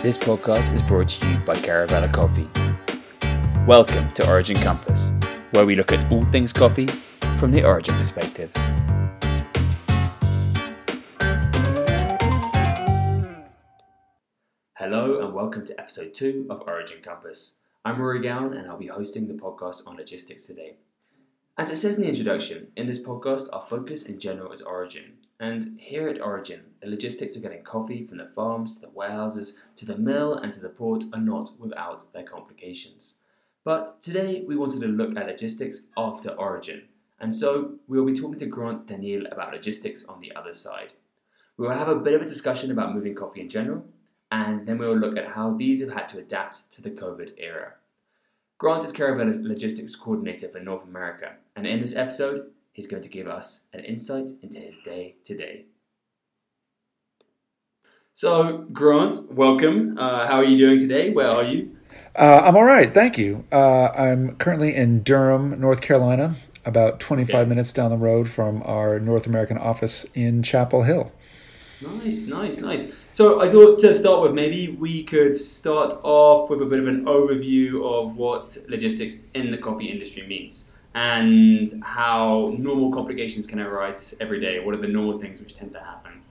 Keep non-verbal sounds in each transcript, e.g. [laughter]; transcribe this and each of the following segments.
This podcast is brought to you by Caravela Coffee. Welcome to Origin Compass, where we look at all things coffee from the origin perspective. Hello, and welcome to episode two of Origin Compass. I'm Rory Gowan, and I'll be hosting the podcast on logistics today. As it says in the introduction, in this podcast, our focus in general is origin. And here at Origin, the logistics of getting coffee from the farms to the warehouses to the mill and to the port are not without their complications. But today we wanted to look at logistics after origin, and so we will be talking to Grant Daniel about logistics on the other side. We will have a bit of a discussion about moving coffee in general, and then we will look at how these have had to adapt to the COVID era. Grant is Caravela's logistics coordinator for North America, and in this episode, he's going to give us an insight into his day to day. So, Grant, welcome. Uh, how are you doing today? Where are you? Uh, I'm all right, thank you. Uh, I'm currently in Durham, North Carolina, about 25 Okay. minutes down the road from our North American office in Chapel Hill. Nice, nice, nice. So I thought to start with, maybe we could start off with a bit of an overview of what logistics in the coffee industry means and how normal complications can arise every day. What are the normal things which tend to happen?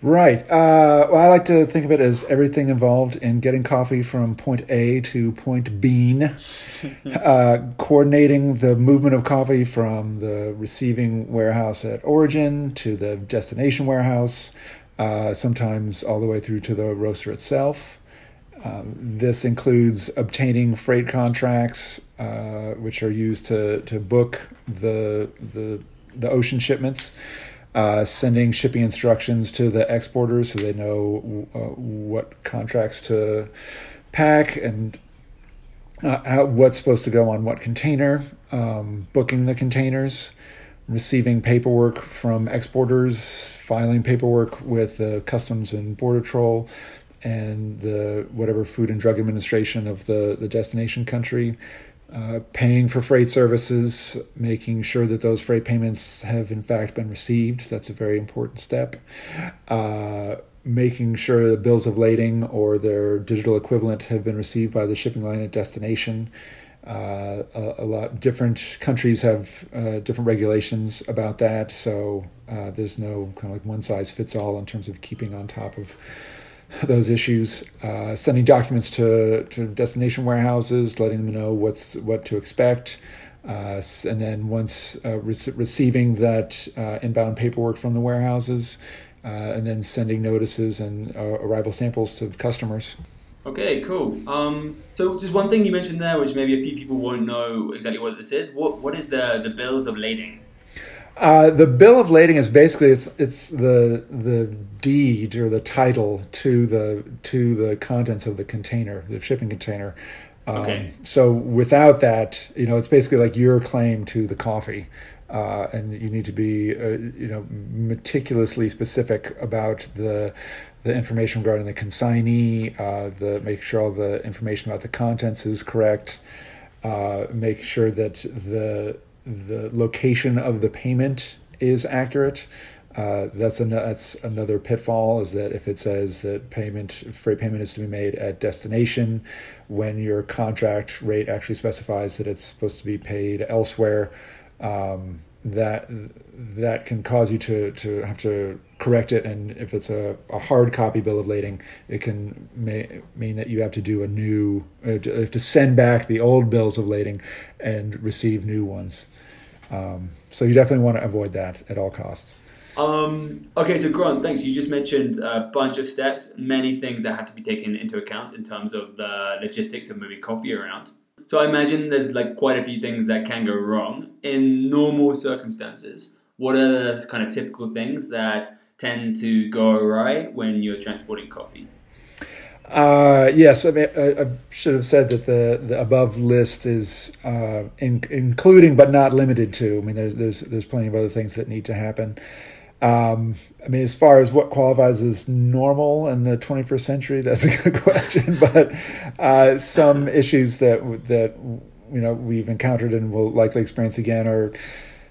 Right. Uh, well, I like to think of it as everything involved in getting coffee from point A to point B, [laughs] uh, coordinating the movement of coffee from the receiving warehouse at origin to the destination warehouse, uh, sometimes all the way through to the roaster itself. Um, this includes obtaining freight contracts, uh, which are used to, to book the, the, the ocean shipments uh, sending shipping instructions to the exporters so they know uh, what contracts to pack and uh, how, what's supposed to go on what container, um, booking the containers, receiving paperwork from exporters, filing paperwork with the Customs and Border Patrol and the whatever Food and Drug Administration of the, the destination country, uh, paying for freight services, making sure that those freight payments have in fact been received. That's a very important step. Uh, making sure the bills of lading or their digital equivalent have been received by the shipping line at destination. Uh, a, a lot different countries have uh, different regulations about that, so uh, there's no kind of like one size fits all in terms of keeping on top of [laughs] those issues, uh, sending documents to, to destination warehouses, letting them know what's what to expect, uh, and then once rece- receiving that inbound paperwork from the warehouses, and then sending notices and arrival samples to customers. Okay, cool. Um, so just one thing you mentioned there, which maybe a few people won't know exactly what this is. What what is the the bills of lading? Uh, the bill of lading is basically it's it's the the deed or the title to the to the contents of the container, the shipping container. Um, Okay. So without that, you know, it's basically like your claim to the coffee, uh, and you need to be uh, you know meticulously specific about the the information regarding the consignee, uh, the make sure all the information about the contents is correct uh, make sure that the the location of the payment is accurate. Uh, that's an, that's another pitfall is that if it says that payment freight payment is to be made at destination, when your contract rate actually specifies that it's supposed to be paid elsewhere, um, that that can cause you to, to have to correct it. And if it's a, a hard copy bill of lading, it can may, mean that you have to do a new, have to- have to send back the old bills of lading and receive new ones. Um, so you definitely want to avoid that at all costs. Um, okay, so Grant, thanks. You just mentioned a bunch of steps, many things that have to be taken into account in terms of the logistics of moving coffee around. So I imagine there's like quite a few things that can go wrong in normal circumstances. What are the kind of typical things that tend to go awry when you're transporting coffee? Uh, yes, I, mean, I, I should have said that the, the above list is uh, in, including but not limited to. I mean, there's there's there's plenty of other things that need to happen. Um, I mean, as far as what qualifies as normal in the 21st century, that's a good [laughs] question. But uh, some issues that that you know we've encountered and will likely experience again are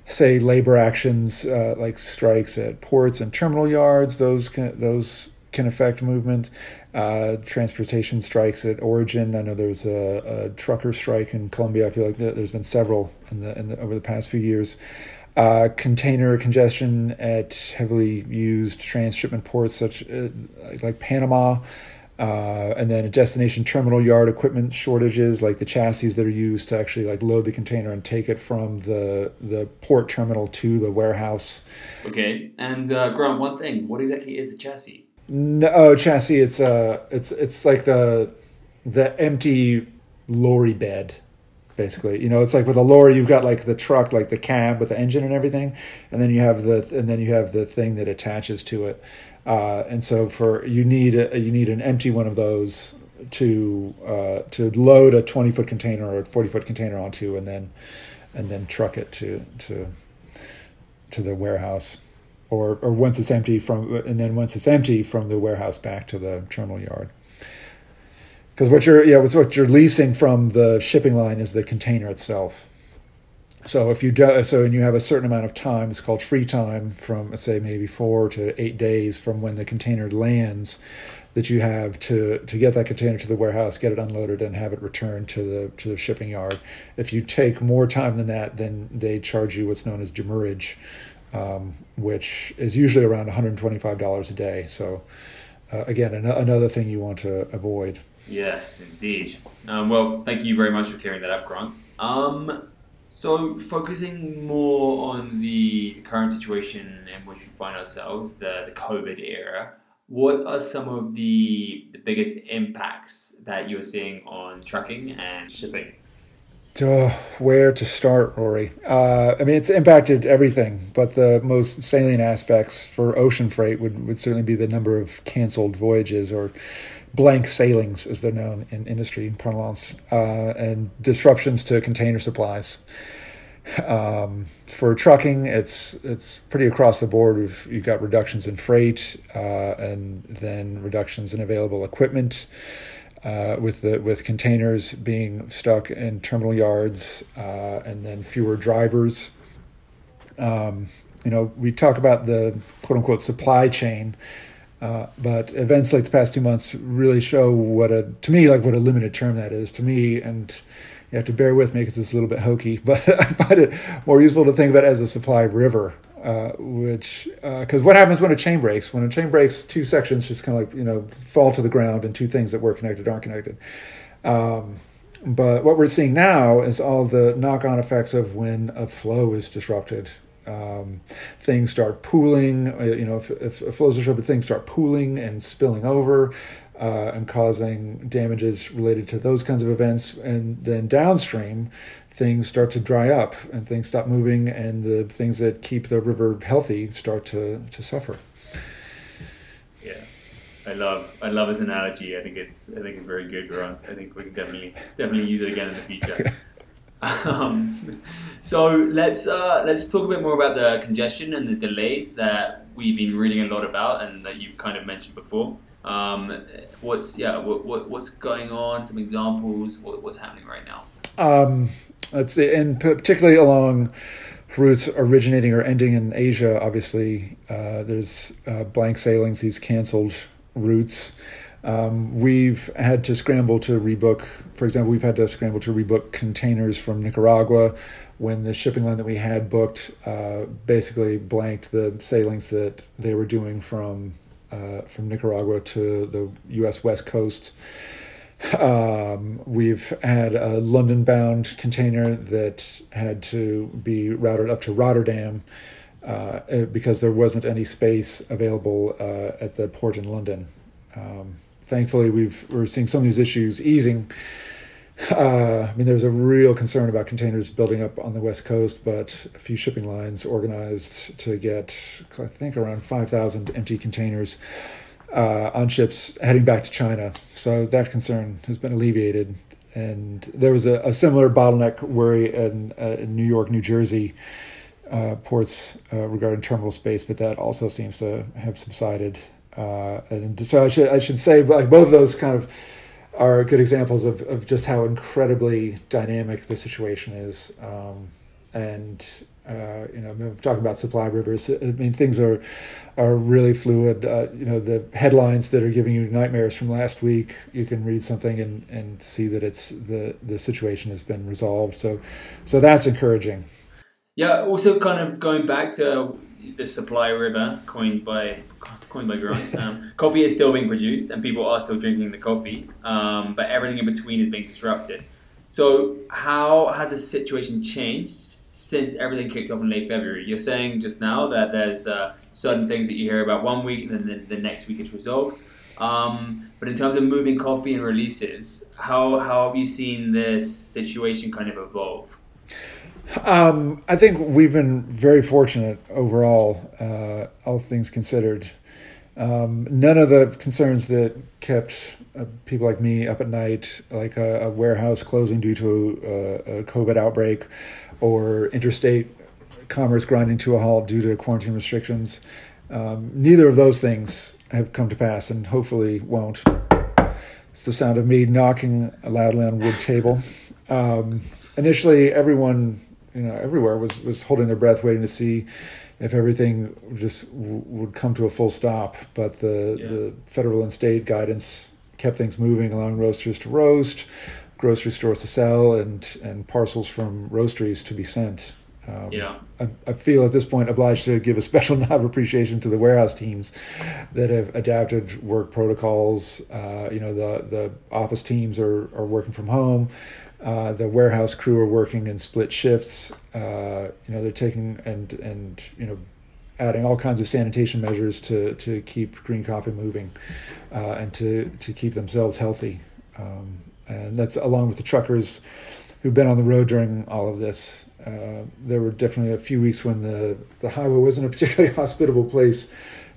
say labor actions uh, like strikes at ports and terminal yards. Those can, those can affect movement. Uh, transportation strikes at origin. I know there was a, a, trucker strike in Colombia. I feel like there's been several in the, in the over the past few years. Uh, container congestion at heavily used transshipment ports such uh, like Panama. Uh, and then a destination terminal yard equipment shortages, like the chassis that are used to actually like load the container and take it from the the port terminal to the warehouse. Okay, and uh, Grant, one thing: what exactly is the chassis? No, oh, chassis. It's uh, it's it's like the the empty lorry bed, basically. You know, it's like with a lorry, you've got like the truck, like the cab with the engine and everything, and then you have the and then you have the thing that attaches to it. Uh, and so for you need a, you need an empty one of those to uh, to load a 20 foot container or a 40 foot container onto and then and then truck it to to to the warehouse or or once it's empty from and then once it's empty from the warehouse back to the terminal yard because what you're yeah what you're leasing from the shipping line is the container itself so if you do, so and you have a certain amount of time, it's called free time from say maybe four to eight days from when the container lands, that you have to to get that container to the warehouse, get it unloaded, and have it returned to the to the shipping yard. If you take more time than that, then they charge you what's known as demurrage, um, which is usually around one hundred twenty five dollars a day. So uh, again, an- another thing you want to avoid. Yes, indeed. Um, well, thank you very much for clearing that up, Grant. Um, so, focusing more on the current situation in which we find ourselves, the, the COVID era, what are some of the, the biggest impacts that you're seeing on trucking and shipping? Uh, where to start, Rory? Uh, I mean, it's impacted everything, but the most salient aspects for ocean freight would, would certainly be the number of canceled voyages or blank sailings, as they're known in industry parlance, uh, and disruptions to container supplies. Um, for trucking, it's it's pretty across the board. We've, you've got reductions in freight, uh, and then reductions in available equipment. Uh, with the with containers being stuck in terminal yards, uh, and then fewer drivers. Um, you know, we talk about the quote unquote supply chain, uh, but events like the past two months really show what a, to me, like what a limited term that is to me. And you have to bear with me because it's a little bit hokey, [laughs] but I find it more useful to think about it as a supply river. Uh, which, because uh, what happens when a chain breaks? When a chain breaks, two sections just kind of like, you know, fall to the ground and two things that were connected aren't connected. Um, but what we're seeing now is all the knock on effects of when a flow is disrupted um, things start pooling. Uh, you know, if, if, if flows are disrupted, things start pooling and spilling over. Uh, and causing damages related to those kinds of events. And then downstream, things start to dry up and things stop moving, and the things that keep the river healthy start to, to suffer. Yeah, I love I love this analogy. I think it's I think it's very good, Grant. I think we can definitely definitely use it again in the future. [laughs] Um, so let's uh, let's talk a bit more about the congestion and the delays that we've been reading a lot about and that you've kind of mentioned before. Um, what's yeah what, what, what's going on? Some examples. What, what's happening right now? Um, let's see, and particularly along routes originating or ending in Asia. Obviously, uh, there's uh, blank sailings, these canceled routes. Um, we've had to scramble to rebook, for example, we've had to scramble to rebook containers from Nicaragua when the shipping line that we had booked uh, basically blanked the sailings that they were doing from uh, from Nicaragua to the U.S. West Coast. Um, we've had a London bound container that had to be routed up to Rotterdam uh, because there wasn't any space available uh, at the port in London. Um, thankfully we've we're seeing some of these issues easing. Uh, I mean, there's a real concern about containers building up on the west coast, but a few shipping lines organized to get, I think, around 5,000 empty containers uh, on ships heading back to China. So that concern has been alleviated. And there was a, a similar bottleneck worry in, uh, in New York, New Jersey uh, ports uh, regarding terminal space, but that also seems to have subsided. Uh, and so I should I should say like both of those kind of are good examples of, of just how incredibly dynamic the situation is. Um, and uh, you know, I'm talking about supply rivers. I mean, things are are really fluid. Uh, you know, the headlines that are giving you nightmares from last week, you can read something and, and see that it's the the situation has been resolved. So, so that's encouraging. Yeah. Also, kind of going back to the supply river coined by coined by Grant. Um, coffee is still being produced, and people are still drinking the coffee, um, but everything in between is being disrupted. So, how has the situation changed since everything kicked off in late February. You're saying just now that there's uh, certain things that you hear about one week and then the, the next week is resolved. Um, but in terms of moving coffee and releases, how, how have you seen this situation kind of evolve? Um, I think we've been very fortunate overall, uh, all things considered. Um, none of the concerns that kept uh, people like me up at night, like a, a warehouse closing due to a, a COVID outbreak, or interstate commerce grinding to a halt due to quarantine restrictions. Um, neither of those things have come to pass and hopefully won't. It's the sound of me knocking loudly on wood table. Um, initially, everyone, you know, everywhere was, was holding their breath, waiting to see if everything just w- would come to a full stop. But the, yeah. the federal and state guidance kept things moving, allowing roasters to roast grocery stores to sell and and parcels from roasteries to be sent. Um, yeah, I, I, feel at this point obliged to give a special [laughs] nod of appreciation to the warehouse teams that have adapted work protocols. Uh, you know, the the office teams are are working from home. Uh, the warehouse crew are working in split shifts. Uh, you know, they're taking and and you know adding all kinds of sanitation measures to to keep green coffee moving uh, and to to keep themselves healthy. Um, and that's along with the truckers who've been on the road during all of this. Uh, there were definitely a few weeks when the, the highway wasn't a particularly [laughs] hospitable place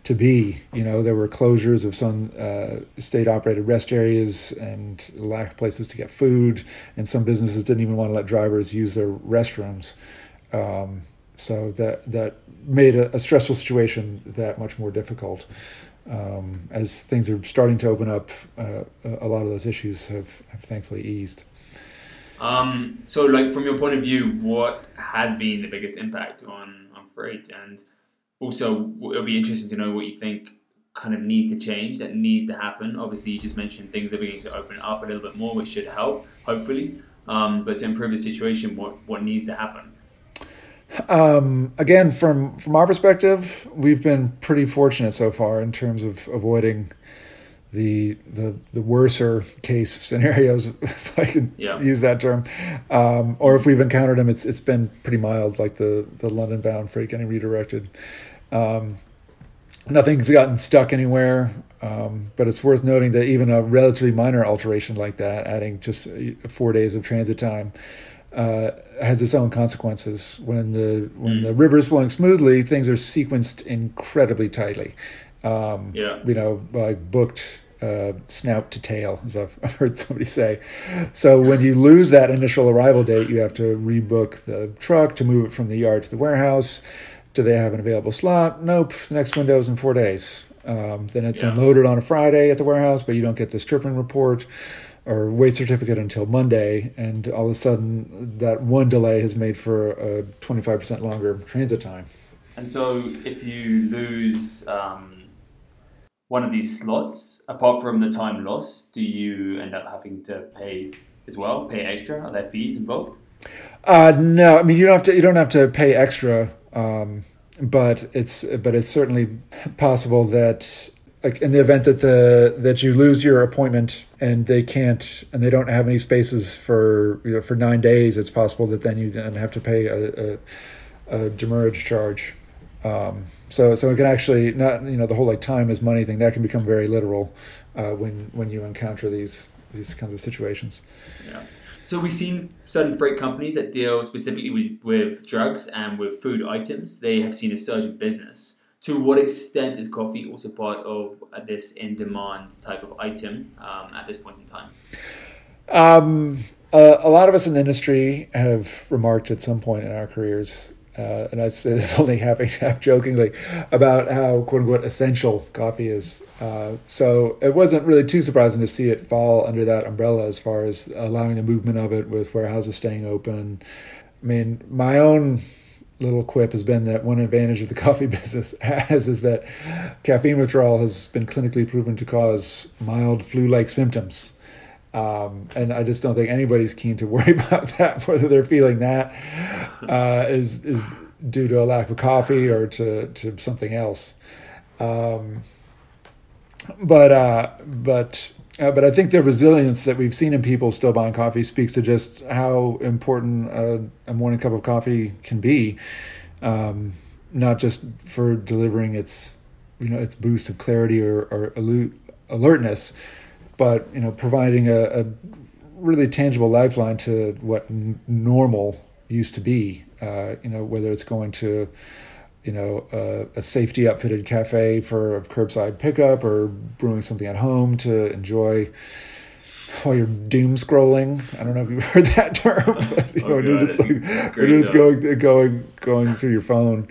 to be. You know, there were closures of some uh, state operated rest areas and lack of places to get food, and some businesses didn't even want to let drivers use their restrooms. Um, so that that made a, a, stressful situation that much more difficult um, as things are starting to open up, uh, a lot of those issues have, have thankfully eased. Um, so, like from your point of view, what has been the biggest impact on on freight, and also it'll be interesting to know what you think kind of needs to change, that needs to happen. Obviously, you just mentioned things are beginning to open up a little bit more, which should help, hopefully. Um, but to improve the situation, what what needs to happen? Um, again, from from our perspective, we've been pretty fortunate so far in terms of avoiding the the the worser case scenarios, [laughs] if I can yeah. use that term, um, or if we've encountered them, it's it's been pretty mild, like the the London bound freight getting redirected. Um, nothing's gotten stuck anywhere, um, but it's worth noting that even a relatively minor alteration like that, adding just four days of transit time, uh, has its own consequences. When the when mm. the river is flowing smoothly, things are sequenced incredibly tightly. Um, yeah, you know, like booked uh, snout to tail, as [laughs] I've heard somebody say. So when you lose that initial arrival date, you have to rebook the truck to move it from the yard to the warehouse. Do they have an available slot? Nope. The next window is in four days. Um, then it's yeah. unloaded on a Friday at the warehouse, but you don't get the stripping report or weight certificate until Monday, and all of a sudden that one delay has made for a 25% longer transit time. And so, if you lose um, one of these slots, apart from the time lost, do you end up having to pay as well? Pay extra? Are there fees involved? Uh, no, I mean you don't have to. You don't have to pay extra, um, but it's but it's certainly possible that like in the event that the that you lose your appointment and they can't and they don't have any spaces for you know for nine days, it's possible that then you then have to pay a, a, a demurrage charge. Um, so so it can actually not you know the whole like time is money thing that can become very literal uh, when when you encounter these these kinds of situations. Yeah. So we've seen certain freight companies that deal specifically with, with drugs and with food items. They have seen a surge in business to what extent is coffee also part of this in demand type of item um, at this point in time? Um, uh, a lot of us in the industry have remarked at some point in our careers, uh, and I this [laughs] only half, half jokingly, about how quote unquote essential coffee is. Uh, so it wasn't really too surprising to see it fall under that umbrella as far as allowing the movement of it with warehouses staying open I mean, my own little quip has been that one advantage of the [laughs] coffee business has is that caffeine withdrawal has been clinically proven to cause mild flu-like symptoms. Um, and I just don't think anybody's keen to [laughs] worry about that, whether they're feeling that uh, is is due to a lack of coffee or to, to something else. Um, but uh, but uh, but I think the resilience that we've seen in people still buying coffee speaks to just how important a, a morning cup of coffee can be, um, not just for delivering its you know its boost of clarity or, or alertness, but you know providing a, a really tangible lifeline to what n- normal used to be. Uh, you know whether it's going to you know, a, a safety upfitted cafe for a curbside pickup or brewing something at home to enjoy while you're doom scrolling. I don't know if you've [laughs] heard that term, [laughs] but you oh, know, just like just going going going through your phone,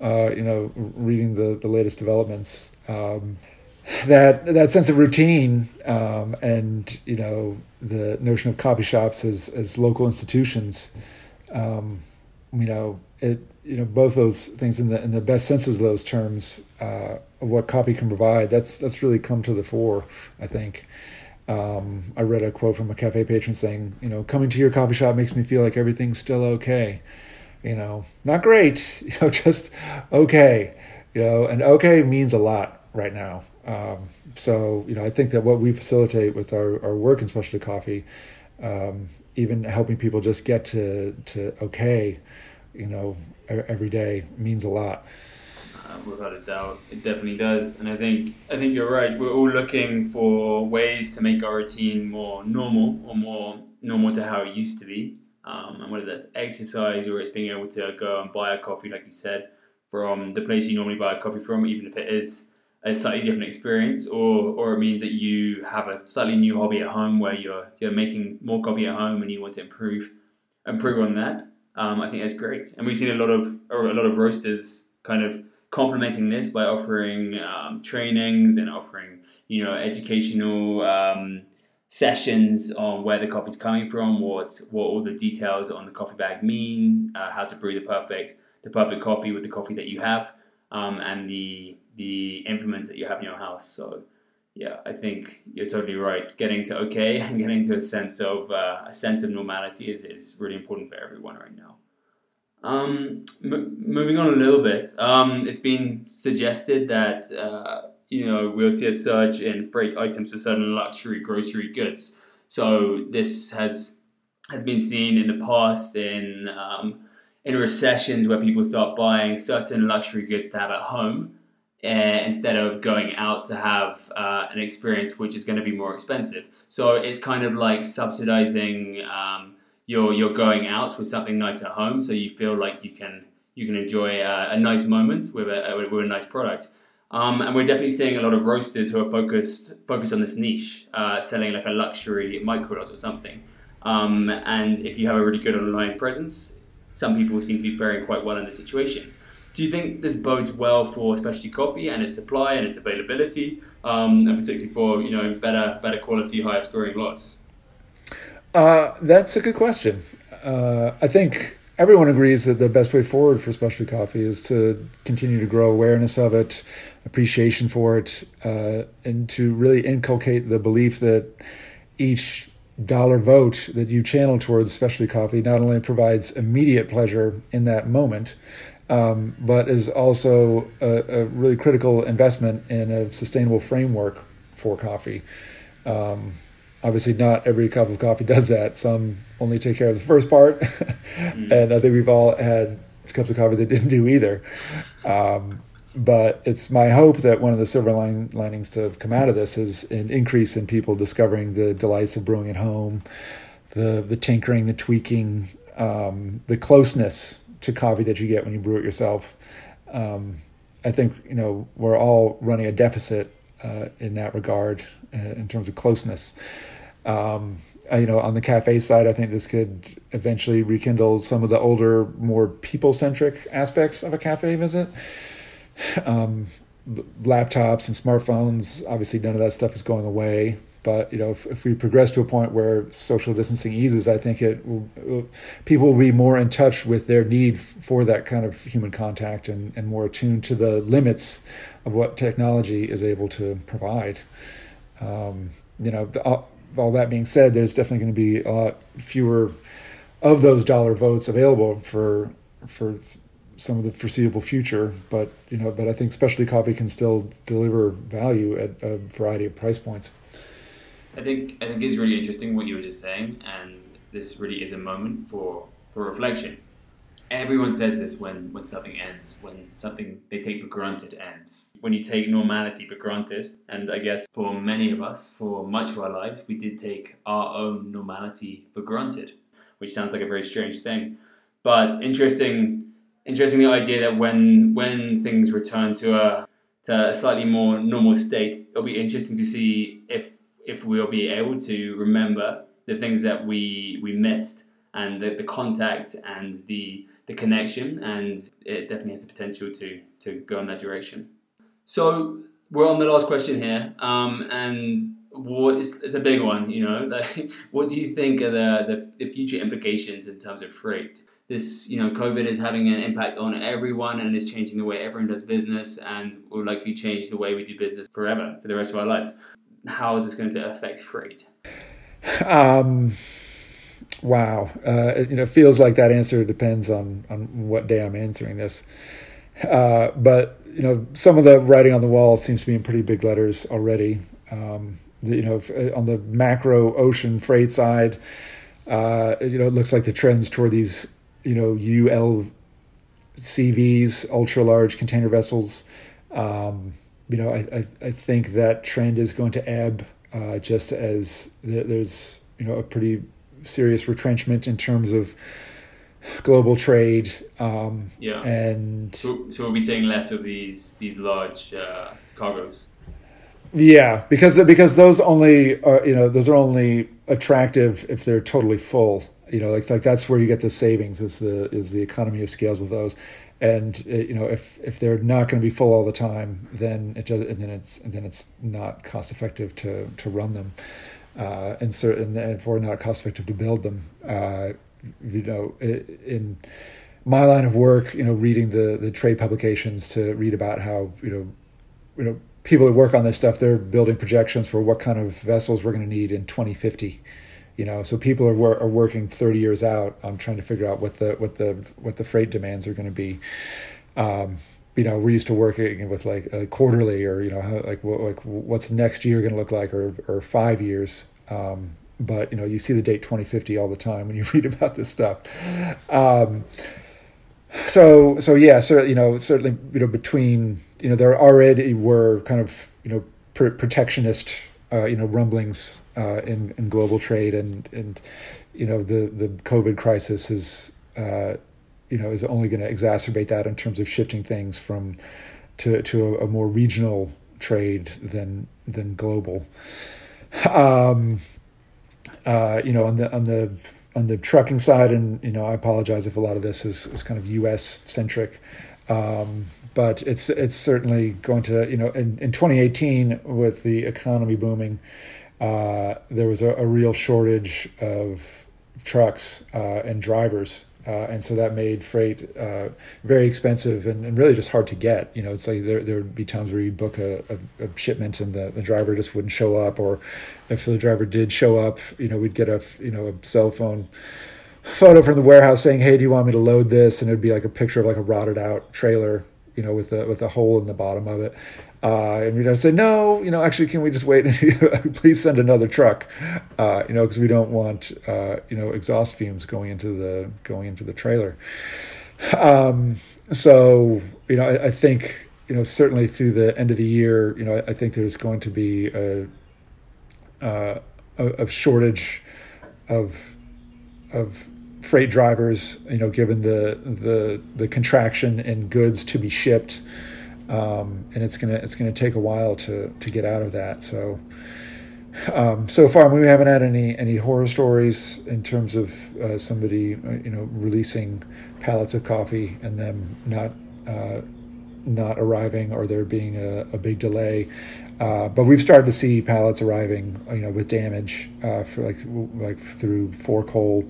uh, you know, reading the the latest developments. Um, that that sense of routine um, and you know the notion of coffee shops as as local institutions, um, you know, it you know both those things in the in the best senses of those terms uh, of what copy can provide. That's that's really come to the fore. I think. Um, I read a quote from a cafe patron saying, you know, coming to your coffee shop makes me feel like everything's still okay. You know, not great, [laughs] you know, just okay. You know, and okay means a lot right now. Um, so, you know, I think that what we facilitate with our, our work in specialty coffee, um, even helping people just get to, to okay, you know, every day means a lot. Uh, without a doubt, it definitely does, and I think I think you're right. We're all looking for ways to make our routine more normal or more normal to how it used to be. Um, and whether that's exercise or it's being able to go and buy a coffee, like you said, from the place you normally buy a coffee from, even if it is a slightly different experience, or or it means that you have a slightly new hobby at home where you're you're making more coffee at home and you want to improve improve on that. Um, I think that's great, and we've seen a lot of a lot of roasters kind of complementing this by offering um, trainings and offering you know educational um, sessions on where the coffee's coming from, what what all the details on the coffee bag mean, uh, how to brew the perfect the perfect coffee with the coffee that you have, um, and the the implements that you have in your house. So yeah, I think you're totally right. Getting to okay [laughs] and getting to a sense of uh, a sense of normality is, is really important for everyone right now. Um, m- moving on a little bit, um, it's been suggested that uh, you know we'll see a surge in freight items for certain luxury grocery goods. So this has has been seen in the past in um, in recessions where people start buying certain luxury goods to have at home instead of going out to have uh, an experience which is going to be more expensive. So it's kind of like subsidizing um, your your going out with something nice at home, so you feel like you can you can enjoy a, a nice moment with a, with a nice product. Um, and we're definitely seeing a lot of roasters who are focused focused on this niche, uh, selling like a luxury micro lot or something. Um, and if you have a really good online presence, some people seem to be faring quite well in this situation. Do you think this bodes well for specialty coffee and its supply and its availability, um, and particularly for you know better better quality, higher scoring lots? Uh, that's a good question. Uh, I think everyone agrees that the best way forward for specialty coffee is to continue to grow awareness of it, appreciation for it, uh, and to really inculcate the belief that each dollar vote that you channel towards specialty coffee not only provides immediate pleasure in that moment, um, but is also a, a, really critical investment in a sustainable framework for coffee. Um, obviously, not every cup of coffee [laughs] does that. Some only take care of the first part, [laughs] mm. and I think we've all had cups of coffee that didn't do either. Um, but it's my hope that one of the silver line, linings to come out of this is an increase in people discovering the delights of brewing at home, the the tinkering, the tweaking, um, the closeness to coffee that you get when you brew it yourself. Um, I think you know we're all running a deficit uh, in that regard uh, in terms of closeness. Um, you know, on the cafe side, I think this could eventually rekindle some of the older, more people-centric aspects of a cafe visit. Um, laptops and smartphones, obviously, none of that stuff is going away. But you know, if, if we progress to a point where social distancing eases, I think it will, people will be more in touch with their need for that kind of human contact and, and more attuned to the limits of what technology is able to provide. Um, you know, the, all, all that being said, there's definitely going to be a lot fewer of those dollar votes available for for some of the foreseeable future. But you know, but I think specialty coffee can still deliver value at a variety of price points. I think I think it's really interesting what you were just saying, and this really is a moment for for reflection. Everyone says this when when something ends, when something they take for granted ends. When you take normality for granted, and I guess for many of us, for much of our lives, we did take our own normality for granted, which sounds like a very strange thing, but interesting. Interesting the idea that when when things return to a to a slightly more normal state, it'll be interesting to see if if we'll be able to remember the things that we we missed and the, the contact and the the connection and it definitely has the potential to to go in that direction. So we're on the last question here um, and what is it's a big one you know [laughs] like, what do you think are the, the, the future implications in terms of freight? This you know covid is having an impact on everyone and is changing the way everyone does business and will likely change the way we do business forever for the rest of our lives how is this going to affect freight? Um, wow, uh, it, you know, feels like that answer depends on on what day I'm answering this. Uh, but you know, some of the writing on the wall seems to be in pretty big letters already. Um, you know, uh, on the macro ocean freight side, uh, you know, it looks like the trends toward these, you know, ULCVs, ultra large container vessels. Um, you know, I, I, I think that trend is going to ebb uh, just as there's, you know, a pretty serious retrenchment in terms of global trade. Um, yeah. And so, so we'll be seeing less of these these large uh, cargoes. Yeah, because because those only are you know those are only attractive if they're totally full. You know, like like that's where you get the savings is the is the economy of scales with those and uh, you know if if they're not going to be full all the time then it does and then it's and then it's not cost effective to to run them. Uh, and so and therefore not cost effective to build them uh, you know in my line of work you know reading the the trade publications to read about how you know you know people that work on this stuff they're building projections for what kind of vessels we're going to need in 2050 you know so people are, are working 30 years out on trying to figure out what the what the what the freight demands are going to be. Um, you know we're used to working with like a quarterly or you know like like what's next year going to look like or or five years. Um, but you know you see the date 2050 all the time when you [laughs] read about this stuff. Um, so so yeah so you know certainly you know between you know there already were kind of you know pr- protectionist uh, you know rumblings uh, in in global trade and and you know the the COVID crisis is uh, you know is only going to exacerbate that in terms of shifting things from to to a, a more regional trade than than global. Um, uh, you know on the on the on the trucking side, and you know I apologize if a lot of this is is kind of U.S. centric. Um, but it's it's certainly going to you know in, in 2018 with the economy booming uh, there was a, a, real shortage of trucks uh, and drivers uh, and so that made freight uh, very expensive and, and, really just hard to get. You know, it's like there, there would be times where you book a, a, a, shipment and the, the driver just wouldn't show up, or if the driver did show up, you know, we'd get a you know a cell phone photo from the warehouse saying, "Hey, do you want me to load this?" And it'd be like a picture of like a rotted out trailer you know, with a with a hole in the bottom of it. Uh, and we'd say, no, you know, actually, can we just wait? [laughs] please send another truck, uh, you know, because we don't want, uh, you know, exhaust fumes going into the going into the trailer. Um, so, you know, I, I, think, you know, certainly through the end of the year, you know, I, I think there's going to be a, uh, a, a shortage of of freight drivers, you know, given the the the contraction in goods to be shipped, um, and it's gonna it's gonna take a while to to get out of that. So. Um, so far, we haven't had any any horror stories in terms of uh, somebody, uh, you know, releasing pallets of coffee and them not uh, not arriving or there being a, a big delay. Uh, but we've started to see pallets arriving, you know, with damage uh, for like like through fork hole,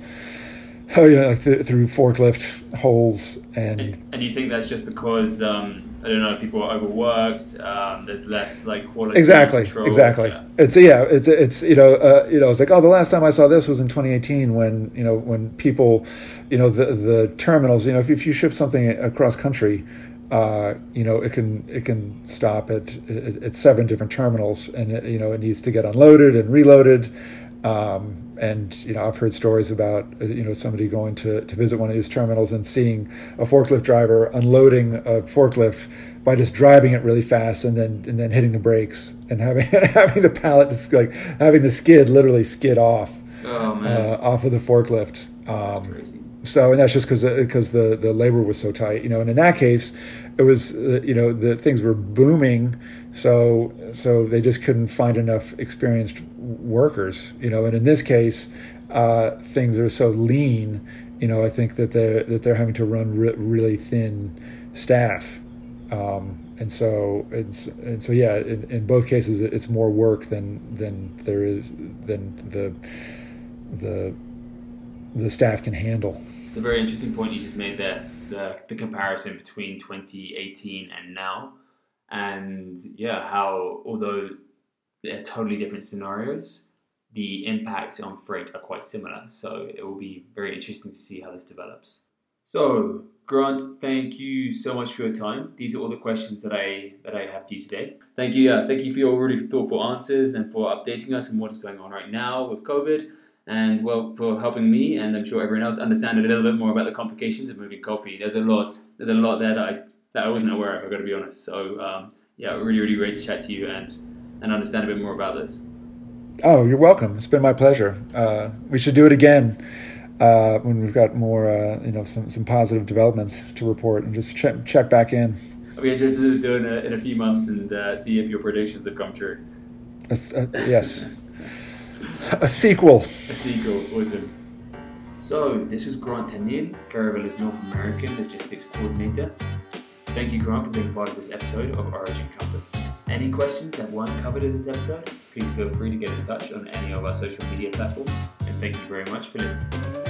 oh yeah, like th- through forklift holes and. And, and you think that's just because um, I don't know people are overworked? Um, there's less like quality. Exactly, control. exactly. Yeah. It's yeah, it's it's you know uh, you know it's like oh the last time I saw this was in 2018 when you know when people, you know the the terminals you know if, if you ship something across country. Uh, you know, it can it can stop at, at, at seven different terminals, and it, you know it needs to get unloaded and reloaded. Um, and you know, I've heard stories about uh, you know somebody going to, to visit one of these terminals and seeing a forklift driver unloading a forklift by just driving it really fast and then and then hitting the brakes and having [laughs] having the pallet just like having the skid literally skid off Oh man, uh, off of the forklift. that's Um, crazy. so and that's just because because the the labor was so tight you know and in that case it was you know the things were booming so so they just couldn't find enough experienced workers you know and in this case uh, things are so lean you know i think that they're that they're having to run re- really thin staff um, and so it's and so yeah in, in both cases it's more work than than there is than the the the staff can handle It's a very interesting point you just made there. The the comparison between 2018 and now, and yeah, how although they're totally different scenarios, the impacts on freight are quite similar. So it will be very interesting to see how this develops. So Grant, thank you so much for your time. These are all the questions that I that I have for you today. Thank you. Yeah, thank you for your really thoughtful answers and for updating us on what is going on right now with COVID and well for helping me and I'm sure everyone else understand a little bit more about the complications of moving coffee. There's a lot. There's a lot there that I that I wasn't aware of. I've got to be honest. So um, yeah, really really great to chat to you and and understand a bit more about this. Oh, you're welcome. It's been my pleasure. Uh, we should do it again uh, when we've got more, uh, you know, some, some positive developments to report, and just check check back in. I'll be interested to do it in a, few months and uh, see if your predictions have come true. Uh, yes, a sequel. A sequel, awesome. So this was Grant Daniel, Caravela's North American Logistics Coordinator. Thank you, Grant, for being part of this episode of Origin Compass. Any questions that weren't covered in this episode, please feel free to get in touch on any of our social media platforms. And thank you very much for listening.